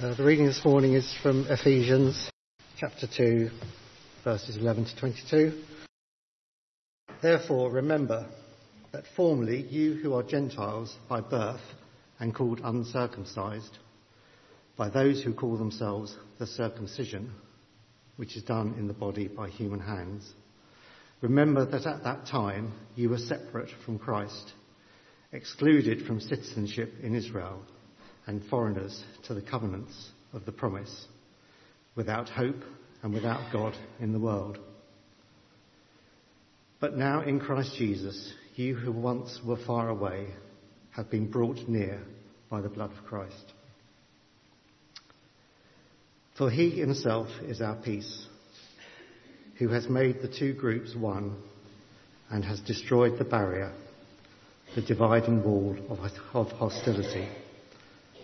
Uh, the reading this morning is from Ephesians chapter 2, verses 11 to 22. Therefore, remember that formerly you who are Gentiles by birth and called uncircumcised, by those who call themselves the circumcision, which is done in the body by human hands, remember that at that time you were separate from Christ, excluded from citizenship in Israel and foreigners to the covenants of the promise, without hope and without God in the world. But now in Christ Jesus, you who once were far away have been brought near by the blood of Christ. For he himself is our peace, who has made the two groups one and has destroyed the barrier, the dividing wall of, hostility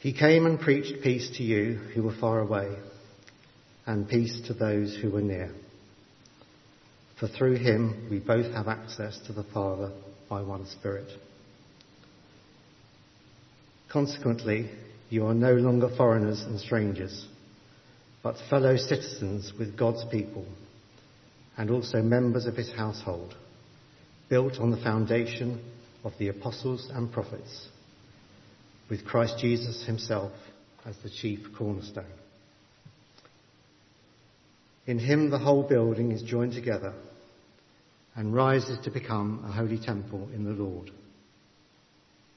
He came and preached peace to you who were far away, and peace to those who were near. For through him we both have access to the Father by one Spirit. Consequently, you are no longer foreigners and strangers, but fellow citizens with God's people, and also members of his household, built on the foundation of the apostles and prophets with Christ Jesus himself as the chief cornerstone. In him the whole building is joined together and rises to become a holy temple in the Lord.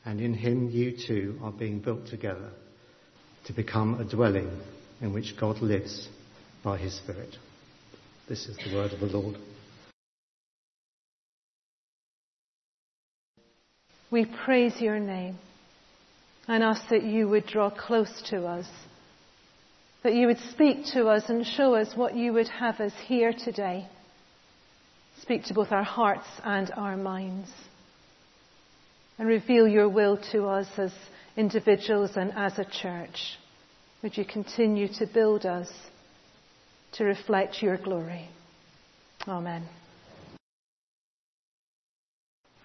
And in him you too are being built together to become a dwelling in which God lives by his Spirit. This is the word of the Lord. We praise your name and ask that you would draw close to us, that you would speak to us and show us what you would have us hear today. Speak to both our hearts and our minds. And reveal your will to us as individuals and as a church. Would you continue to build us to reflect your glory? Amen.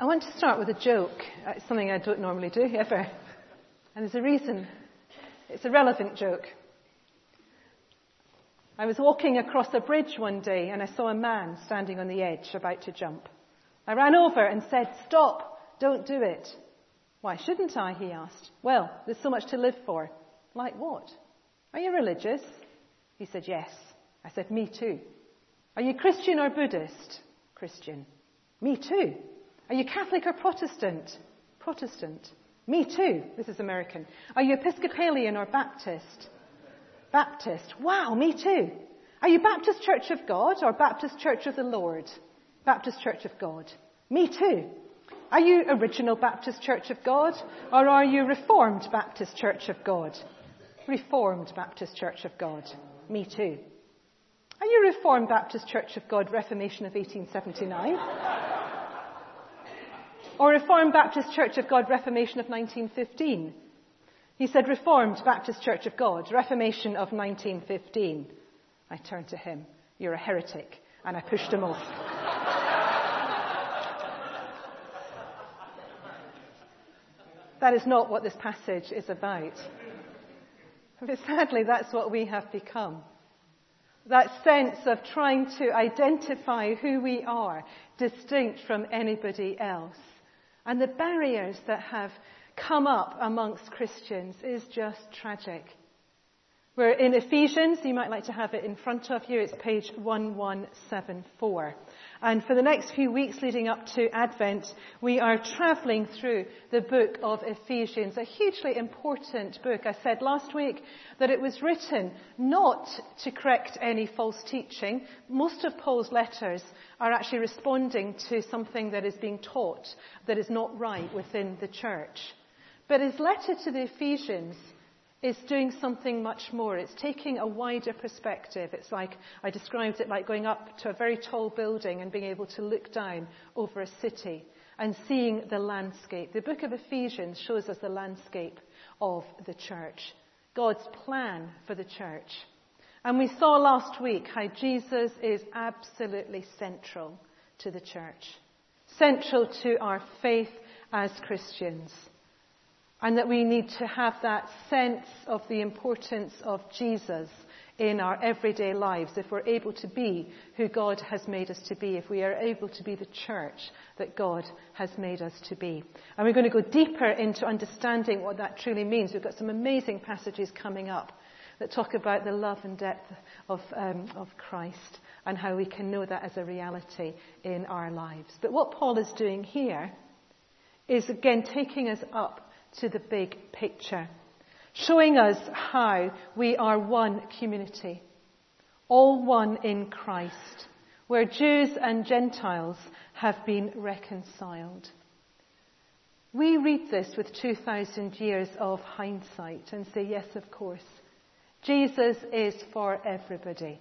I want to start with a joke. It's something I don't normally do ever. And there's a reason. It's a relevant joke. I was walking across a bridge one day and I saw a man standing on the edge about to jump. I ran over and said, Stop, don't do it. Why shouldn't I? He asked. Well, there's so much to live for. Like what? Are you religious? He said, Yes. I said, Me too. Are you Christian or Buddhist? Christian. Me too. Are you Catholic or Protestant? Protestant. Me too. This is American. Are you Episcopalian or Baptist? Baptist. Wow, me too. Are you Baptist Church of God or Baptist Church of the Lord? Baptist Church of God. Me too. Are you Original Baptist Church of God or are you Reformed Baptist Church of God? Reformed Baptist Church of God. Me too. Are you Reformed Baptist Church of God Reformation of 1879? Or Reformed Baptist Church of God Reformation of 1915. He said Reformed Baptist Church of God Reformation of 1915. I turned to him. You're a heretic. And I pushed him off. that is not what this passage is about. But sadly, that's what we have become. That sense of trying to identify who we are distinct from anybody else. And the barriers that have come up amongst Christians is just tragic. We're in Ephesians. You might like to have it in front of you. It's page 1174. And for the next few weeks leading up to Advent, we are traveling through the book of Ephesians, a hugely important book. I said last week that it was written not to correct any false teaching. Most of Paul's letters are actually responding to something that is being taught that is not right within the church. But his letter to the Ephesians is doing something much more. It's taking a wider perspective. It's like, I described it like going up to a very tall building and being able to look down over a city and seeing the landscape. The book of Ephesians shows us the landscape of the church, God's plan for the church. And we saw last week how Jesus is absolutely central to the church, central to our faith as Christians and that we need to have that sense of the importance of Jesus in our everyday lives if we're able to be who God has made us to be, if we are able to be the church that God has made us to be. And we're going to go deeper into understanding what that truly means. We've got some amazing passages coming up that talk about the love and depth of, um, of Christ and how we can know that as a reality in our lives. But what Paul is doing here is again taking us up to the big picture, showing us how we are one community, all one in Christ, where Jews and Gentiles have been reconciled. We read this with 2,000 years of hindsight and say, yes, of course, Jesus is for everybody.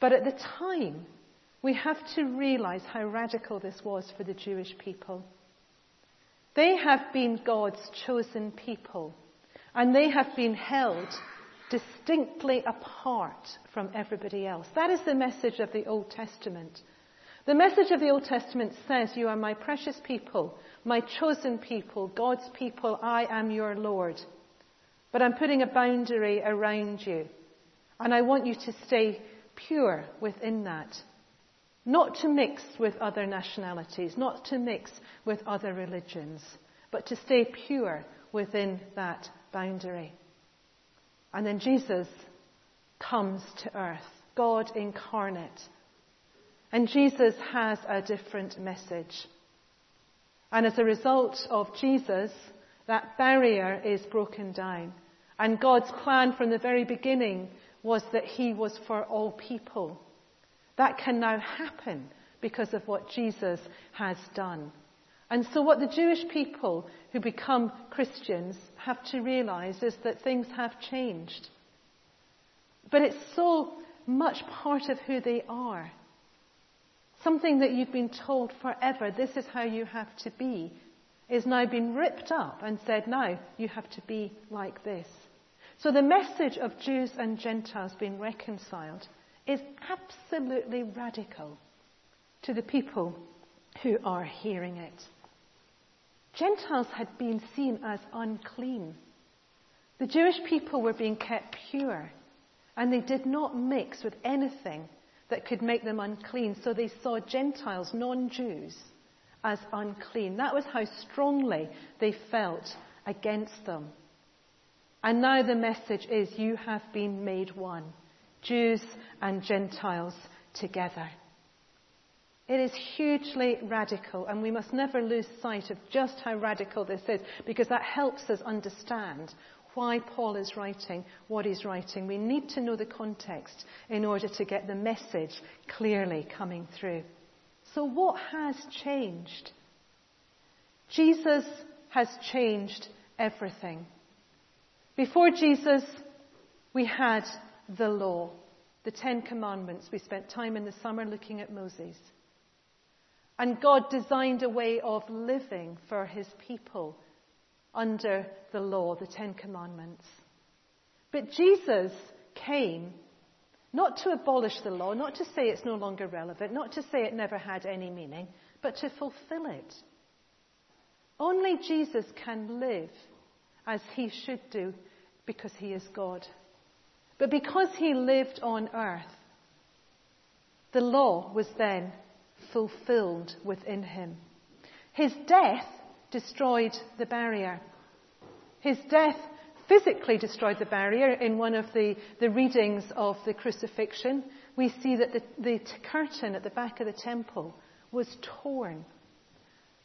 But at the time, we have to realize how radical this was for the Jewish people. They have been God's chosen people, and they have been held distinctly apart from everybody else. That is the message of the Old Testament. The message of the Old Testament says, You are my precious people, my chosen people, God's people, I am your Lord. But I'm putting a boundary around you, and I want you to stay pure within that. Not to mix with other nationalities, not to mix with other religions, but to stay pure within that boundary. And then Jesus comes to earth, God incarnate. And Jesus has a different message. And as a result of Jesus, that barrier is broken down. And God's plan from the very beginning was that He was for all people. That can now happen because of what Jesus has done. And so what the Jewish people who become Christians have to realize is that things have changed. But it's so much part of who they are. Something that you've been told forever, this is how you have to be, is now been ripped up and said, now you have to be like this. So the message of Jews and Gentiles being reconciled is absolutely radical to the people who are hearing it. Gentiles had been seen as unclean. The Jewish people were being kept pure, and they did not mix with anything that could make them unclean. So they saw Gentiles, non Jews, as unclean. That was how strongly they felt against them. And now the message is you have been made one. Jews and Gentiles together. It is hugely radical, and we must never lose sight of just how radical this is, because that helps us understand why Paul is writing what he's writing. We need to know the context in order to get the message clearly coming through. So, what has changed? Jesus has changed everything. Before Jesus, we had the law, the Ten Commandments. We spent time in the summer looking at Moses. And God designed a way of living for his people under the law, the Ten Commandments. But Jesus came not to abolish the law, not to say it's no longer relevant, not to say it never had any meaning, but to fulfill it. Only Jesus can live as he should do because he is God. But because he lived on earth, the law was then fulfilled within him. His death destroyed the barrier. His death physically destroyed the barrier. In one of the, the readings of the crucifixion, we see that the, the curtain at the back of the temple was torn.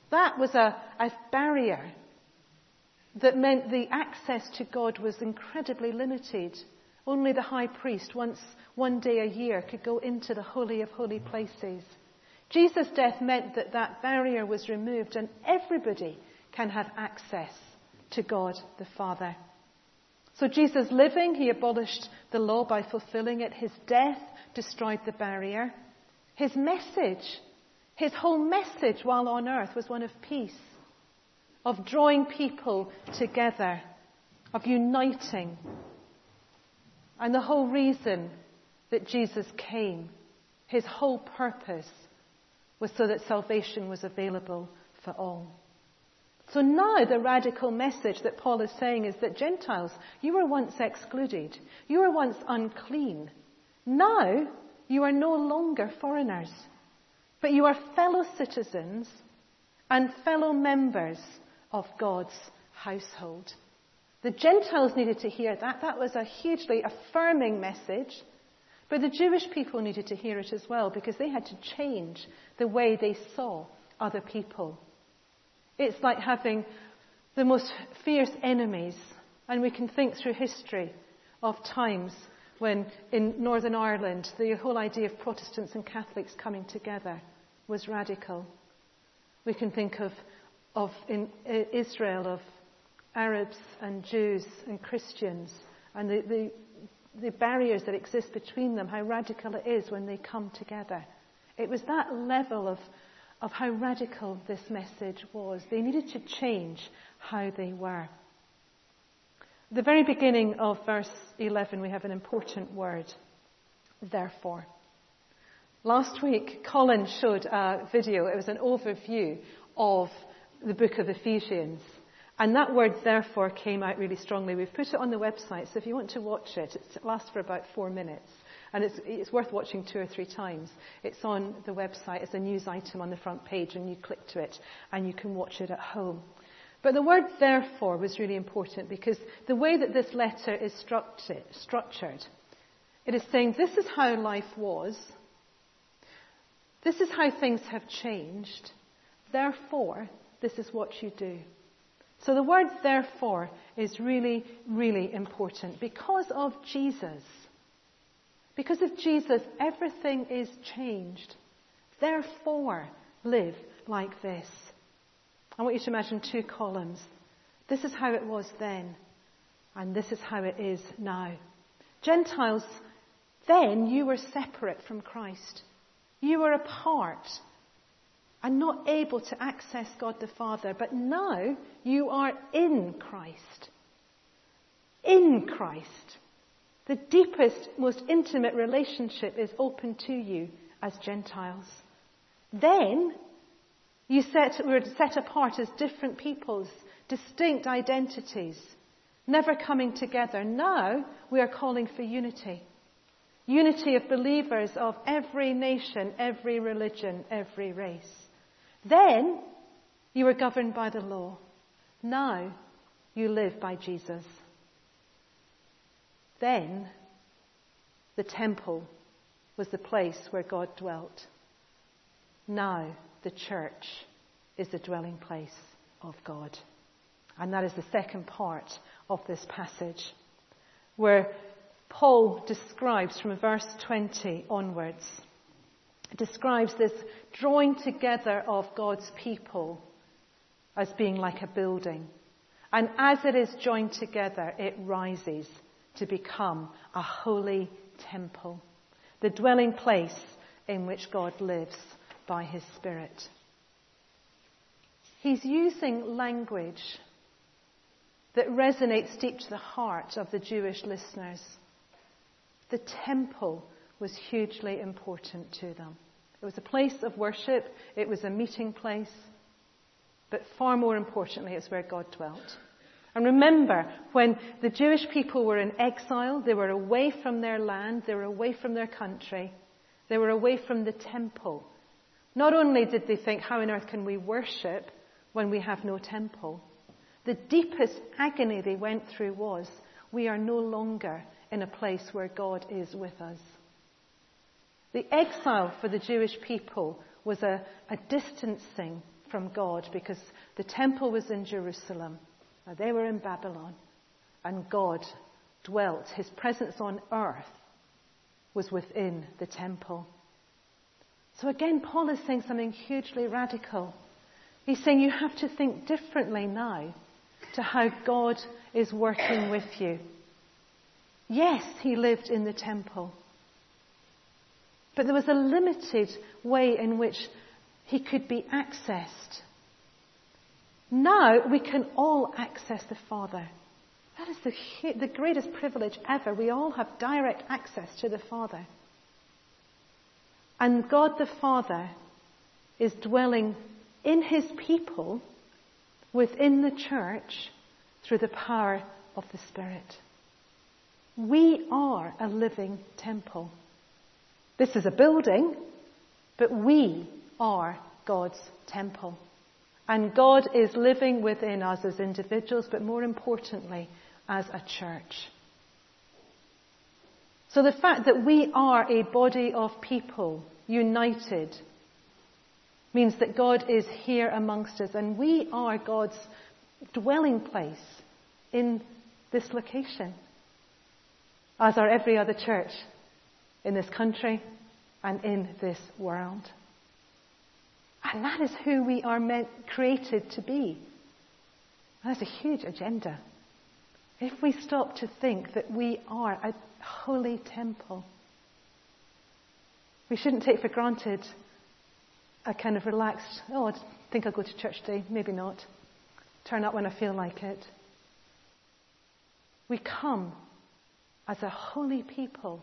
That was a, a barrier that meant the access to God was incredibly limited. Only the high priest, once one day a year, could go into the Holy of Holy Places. Jesus' death meant that that barrier was removed and everybody can have access to God the Father. So Jesus living, he abolished the law by fulfilling it. His death destroyed the barrier. His message, his whole message while on earth was one of peace, of drawing people together, of uniting. And the whole reason that Jesus came, his whole purpose, was so that salvation was available for all. So now the radical message that Paul is saying is that Gentiles, you were once excluded. You were once unclean. Now you are no longer foreigners, but you are fellow citizens and fellow members of God's household. The Gentiles needed to hear that. That was a hugely affirming message. But the Jewish people needed to hear it as well because they had to change the way they saw other people. It's like having the most fierce enemies, and we can think through history of times when in Northern Ireland the whole idea of Protestants and Catholics coming together was radical. We can think of, of in uh, Israel of Arabs and Jews and Christians and the, the, the barriers that exist between them, how radical it is when they come together. It was that level of of how radical this message was. They needed to change how they were. The very beginning of verse 11, we have an important word, therefore. Last week, Colin showed a video. It was an overview of the book of Ephesians. And that word, therefore, came out really strongly. We've put it on the website, so if you want to watch it, it lasts for about four minutes. And it's, it's worth watching two or three times. It's on the website as a news item on the front page, and you click to it, and you can watch it at home. But the word therefore was really important because the way that this letter is structured, it is saying this is how life was, this is how things have changed, therefore, this is what you do. So the word therefore is really, really important because of Jesus. Because of Jesus, everything is changed. Therefore, live like this. I want you to imagine two columns. This is how it was then, and this is how it is now. Gentiles, then you were separate from Christ. You were apart and not able to access God the Father, but now you are in Christ. In Christ. The deepest, most intimate relationship is open to you as Gentiles. Then you set, were set apart as different peoples, distinct identities, never coming together. Now we are calling for unity. Unity of believers of every nation, every religion, every race. Then you were governed by the law. Now you live by Jesus. Then the temple was the place where God dwelt. Now the church is the dwelling place of God. And that is the second part of this passage, where Paul describes from verse 20 onwards, describes this drawing together of God's people as being like a building. And as it is joined together, it rises to become a holy temple, the dwelling place in which God lives by his Spirit. He's using language that resonates deep to the heart of the Jewish listeners. The temple was hugely important to them. It was a place of worship, it was a meeting place, but far more importantly, it's where God dwelt. And remember, when the Jewish people were in exile, they were away from their land, they were away from their country, they were away from the temple. Not only did they think, how on earth can we worship when we have no temple? The deepest agony they went through was, we are no longer in a place where God is with us. The exile for the Jewish people was a, a distancing from God because the temple was in Jerusalem they were in Babylon, and God dwelt. His presence on earth was within the temple. So again, Paul is saying something hugely radical. He's saying you have to think differently now to how God is working with you. Yes, he lived in the temple. But there was a limited way in which he could be accessed. Now we can all access the Father. That is the, the greatest privilege ever. We all have direct access to the Father. And God the Father is dwelling in his people within the church through the power of the Spirit. We are a living temple. This is a building, but we are God's temple. And God is living within us as individuals, but more importantly, as a church. So the fact that we are a body of people united means that God is here amongst us and we are God's dwelling place in this location, as are every other church in this country and in this world. And that is who we are meant, created to be. That's a huge agenda. If we stop to think that we are a holy temple, we shouldn't take for granted a kind of relaxed, oh, I think I'll go to church today, maybe not. Turn up when I feel like it. We come as a holy people,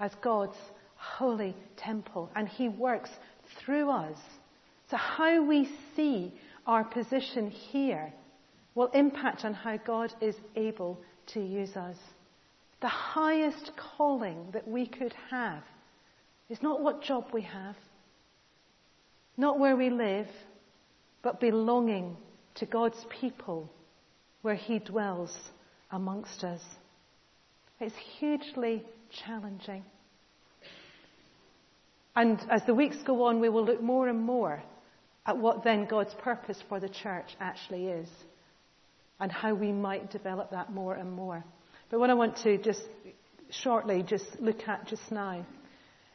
as God's holy temple, and He works through us. So how we see our position here will impact on how God is able to use us. The highest calling that we could have is not what job we have, not where we live, but belonging to God's people where He dwells amongst us. It's hugely challenging. And as the weeks go on, we will look more and more at what then God's purpose for the church actually is and how we might develop that more and more. But what I want to just shortly just look at just now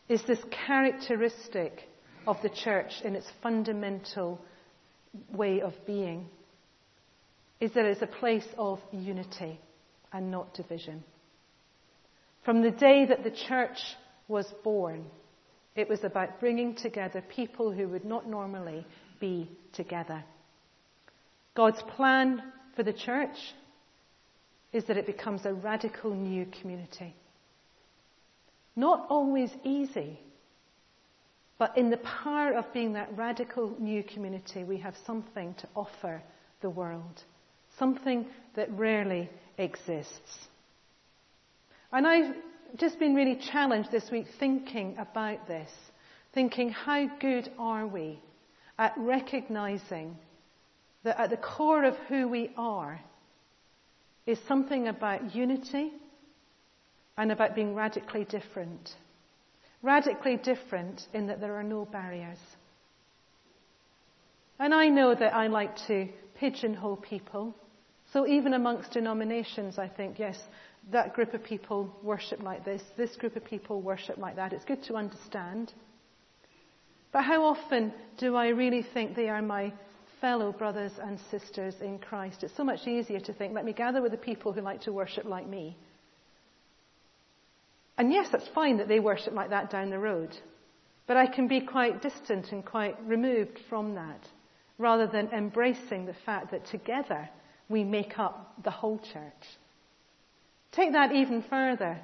is this characteristic of the church in its fundamental way of being is that it's a place of unity and not division. From the day that the church was born, it was about bringing together people who would not normally be together. God's plan for the church is that it becomes a radical new community. Not always easy, but in the power of being that radical new community, we have something to offer the world. Something that rarely exists. And I've just been really challenged this week thinking about this. Thinking, how good are we at recognizing that at the core of who we are is something about unity and about being radically different. Radically different in that there are no barriers. And I know that I like to pigeonhole people. So even amongst denominations, I think, yes, that group of people worship like this, this group of people worship like that. It's good to understand. But how often do I really think they are my fellow brothers and sisters in Christ? It's so much easier to think, let me gather with the people who like to worship like me and yes, that's fine that they worship like that down the road. But I can be quite distant and quite removed from that, rather than embracing the fact that together we make up the whole church. Take that even further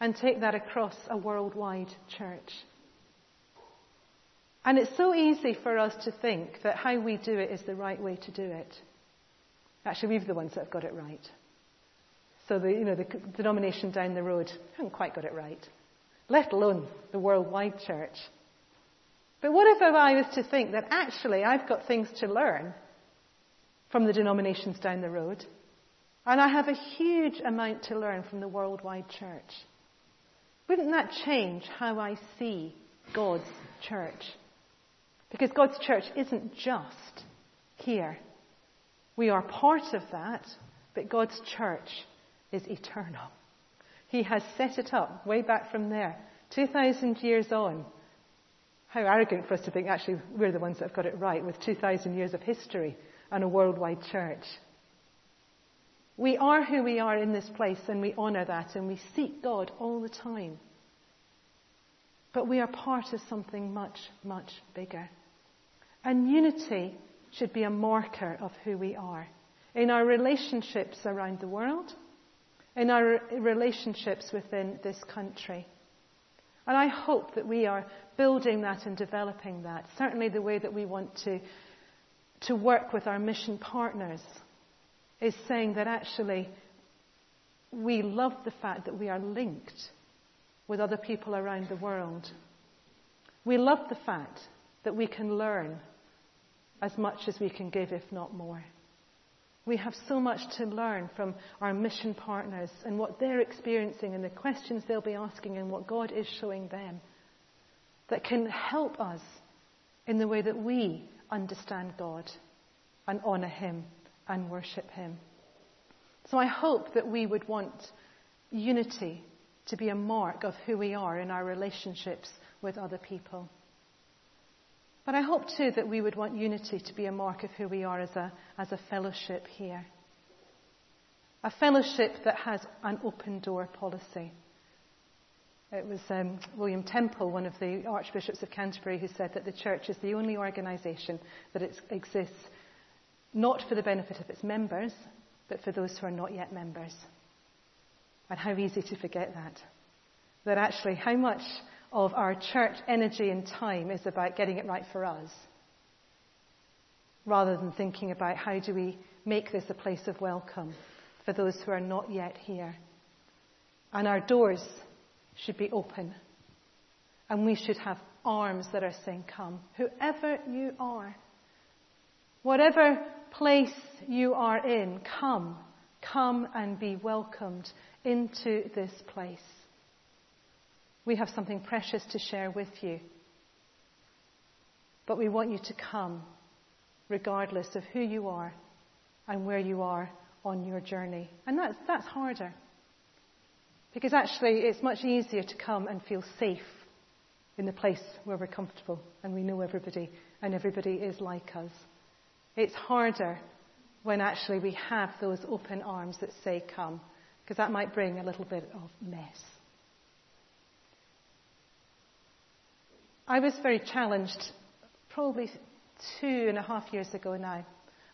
and take that across a worldwide church. And it's so easy for us to think that how we do it is the right way to do it. Actually, we're the ones that have got it right. So the, you know, the denomination down the road haven't quite got it right, let alone the worldwide church. But what if I was to think that actually I've got things to learn from the denominations down the road, and I have a huge amount to learn from the worldwide church? Wouldn't that change how I see God's church? Because God's church isn't just here. We are part of that, but God's church is eternal. He has set it up way back from there, 2,000 years on. How arrogant for us to think actually we're the ones that have got it right with 2,000 years of history and a worldwide church. We are who we are in this place and we honour that and we seek God all the time. But we are part of something much, much bigger. And unity should be a marker of who we are in our relationships around the world, in our relationships within this country. And I hope that we are building that and developing that. Certainly the way that we want to, to work with our mission partners is saying that actually we love the fact that we are linked with other people around the world. We love the fact that we can learn as much as we can give, if not more. We have so much to learn from our mission partners and what they're experiencing and the questions they'll be asking and what God is showing them that can help us in the way that we understand God and honour Him and worship Him. So I hope that we would want unity to be a mark of who we are in our relationships with other people. But I hope too that we would want unity to be a mark of who we are as a, as a fellowship here. A fellowship that has an open door policy. It was um, William Temple, one of the Archbishops of Canterbury, who said that the church is the only organisation that exists not for the benefit of its members, but for those who are not yet members. And how easy to forget that. That actually, how much of our church energy and time is about getting it right for us, rather than thinking about how do we make this a place of welcome for those who are not yet here. And our doors should be open. And we should have arms that are saying, Come, whoever you are, whatever place you are in, come, come and be welcomed into this place. We have something precious to share with you. But we want you to come, regardless of who you are and where you are on your journey. And that's, that's harder. Because actually, it's much easier to come and feel safe in the place where we're comfortable and we know everybody and everybody is like us. It's harder when actually we have those open arms that say, Come, because that might bring a little bit of mess. I was very challenged probably two and a half years ago now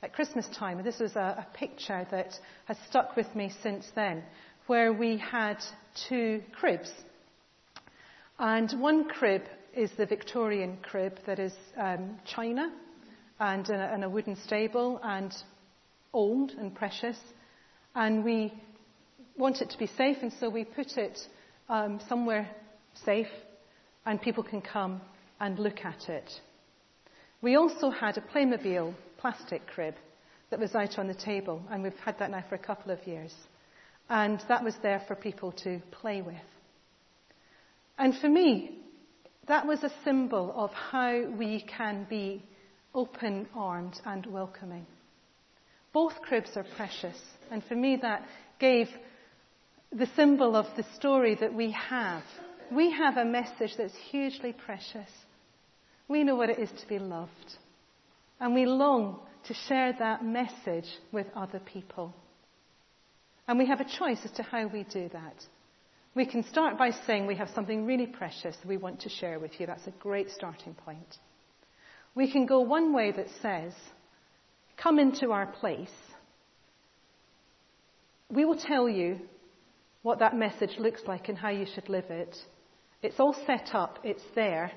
at Christmas time. This was a, a, picture that has stuck with me since then, where we had two cribs. And one crib is the Victorian crib that is um, china and a, and a wooden stable and old and precious. And we want it to be safe, and so we put it um, somewhere safe and people can come and look at it. We also had a Playmobil plastic crib that was out on the table, and we've had that now for a couple of years. And that was there for people to play with. And for me, that was a symbol of how we can be open armed and welcoming. Both cribs are precious, and for me, that gave the symbol of the story that we have we have a message that's hugely precious. We know what it is to be loved. And we long to share that message with other people. And we have a choice as to how we do that. We can start by saying we have something really precious we want to share with you. That's a great starting point. We can go one way that says, come into our place. We will tell you what that message looks like and how you should live it. It's all set up, it's there.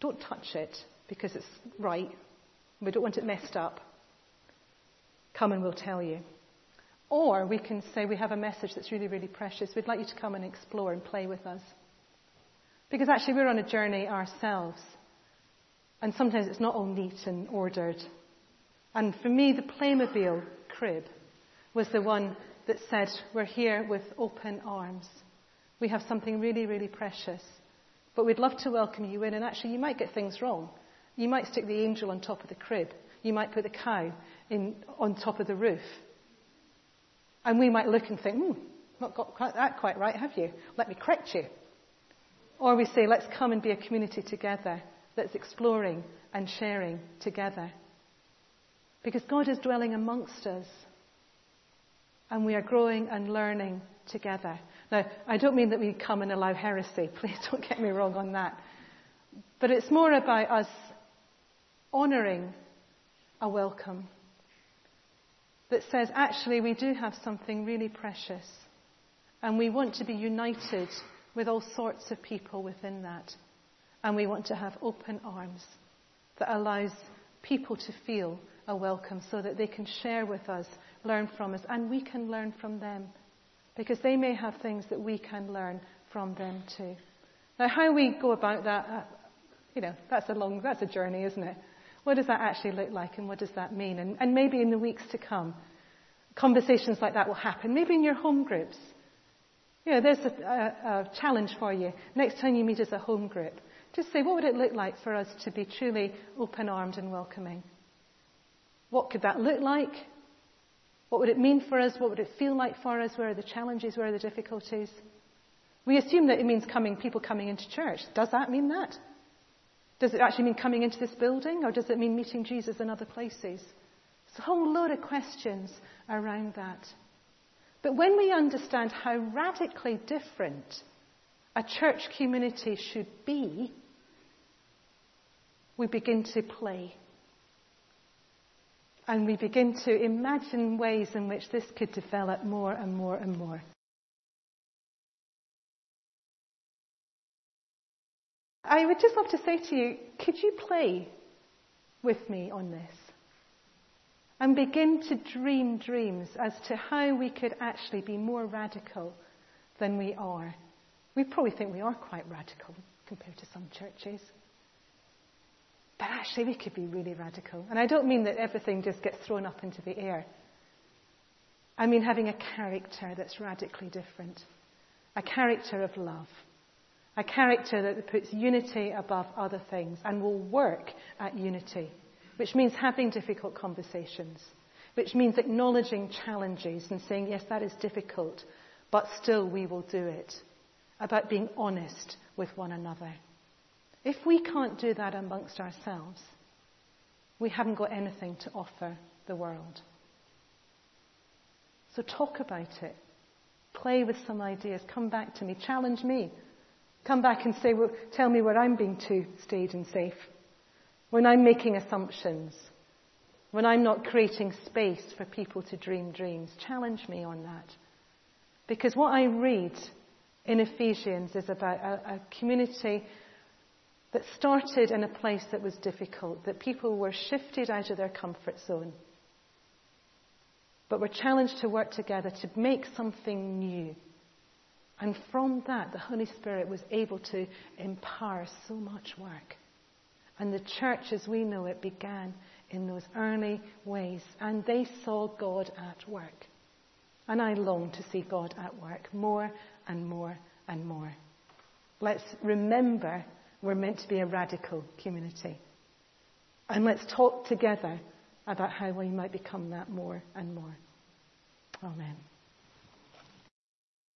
Don't touch it because it's right. We don't want it messed up. Come and we'll tell you. Or we can say we have a message that's really, really precious. We'd like you to come and explore and play with us. Because actually, we're on a journey ourselves. And sometimes it's not all neat and ordered. And for me, the Playmobil crib was the one that said, We're here with open arms. We have something really, really precious. But we'd love to welcome you in, and actually, you might get things wrong. You might stick the angel on top of the crib. You might put the cow in, on top of the roof. And we might look and think, hmm, not got that quite right, have you? Let me correct you. Or we say, let's come and be a community together that's exploring and sharing together. Because God is dwelling amongst us. And we are growing and learning together. Now, I don't mean that we come and allow heresy. Please don't get me wrong on that. But it's more about us honouring a welcome that says, actually, we do have something really precious. And we want to be united with all sorts of people within that. And we want to have open arms that allows people to feel a welcome so that they can share with us, learn from us, and we can learn from them. Because they may have things that we can learn from them too. Now, how we go about that, uh, you know, that's a long, that's a journey, isn't it? What does that actually look like and what does that mean? And, and maybe in the weeks to come, conversations like that will happen. Maybe in your home groups. You know, there's a, a, a challenge for you. Next time you meet as a home group, just say, what would it look like for us to be truly open armed and welcoming? What could that look like? What would it mean for us? What would it feel like for us? Where are the challenges? Where are the difficulties? We assume that it means coming, people coming into church. Does that mean that? Does it actually mean coming into this building? Or does it mean meeting Jesus in other places? There's a whole load of questions around that. But when we understand how radically different a church community should be, we begin to play. And we begin to imagine ways in which this could develop more and more and more. I would just love to say to you, could you play with me on this? And begin to dream dreams as to how we could actually be more radical than we are. We probably think we are quite radical compared to some churches. But actually, we could be really radical. And I don't mean that everything just gets thrown up into the air. I mean having a character that's radically different. A character of love. A character that puts unity above other things and will work at unity. Which means having difficult conversations. Which means acknowledging challenges and saying, yes, that is difficult, but still we will do it. About being honest with one another. If we can't do that amongst ourselves, we haven't got anything to offer the world. So talk about it. Play with some ideas. Come back to me. Challenge me. Come back and say, well, tell me where I'm being too staid and safe. When I'm making assumptions. When I'm not creating space for people to dream dreams. Challenge me on that. Because what I read in Ephesians is about a, a community that started in a place that was difficult, that people were shifted out of their comfort zone, but were challenged to work together to make something new. And from that, the Holy Spirit was able to empower so much work. And the church, as we know it, began in those early ways. And they saw God at work. And I long to see God at work more and more and more. Let's remember we're meant to be a radical community. And let's talk together about how we might become that more and more. Amen.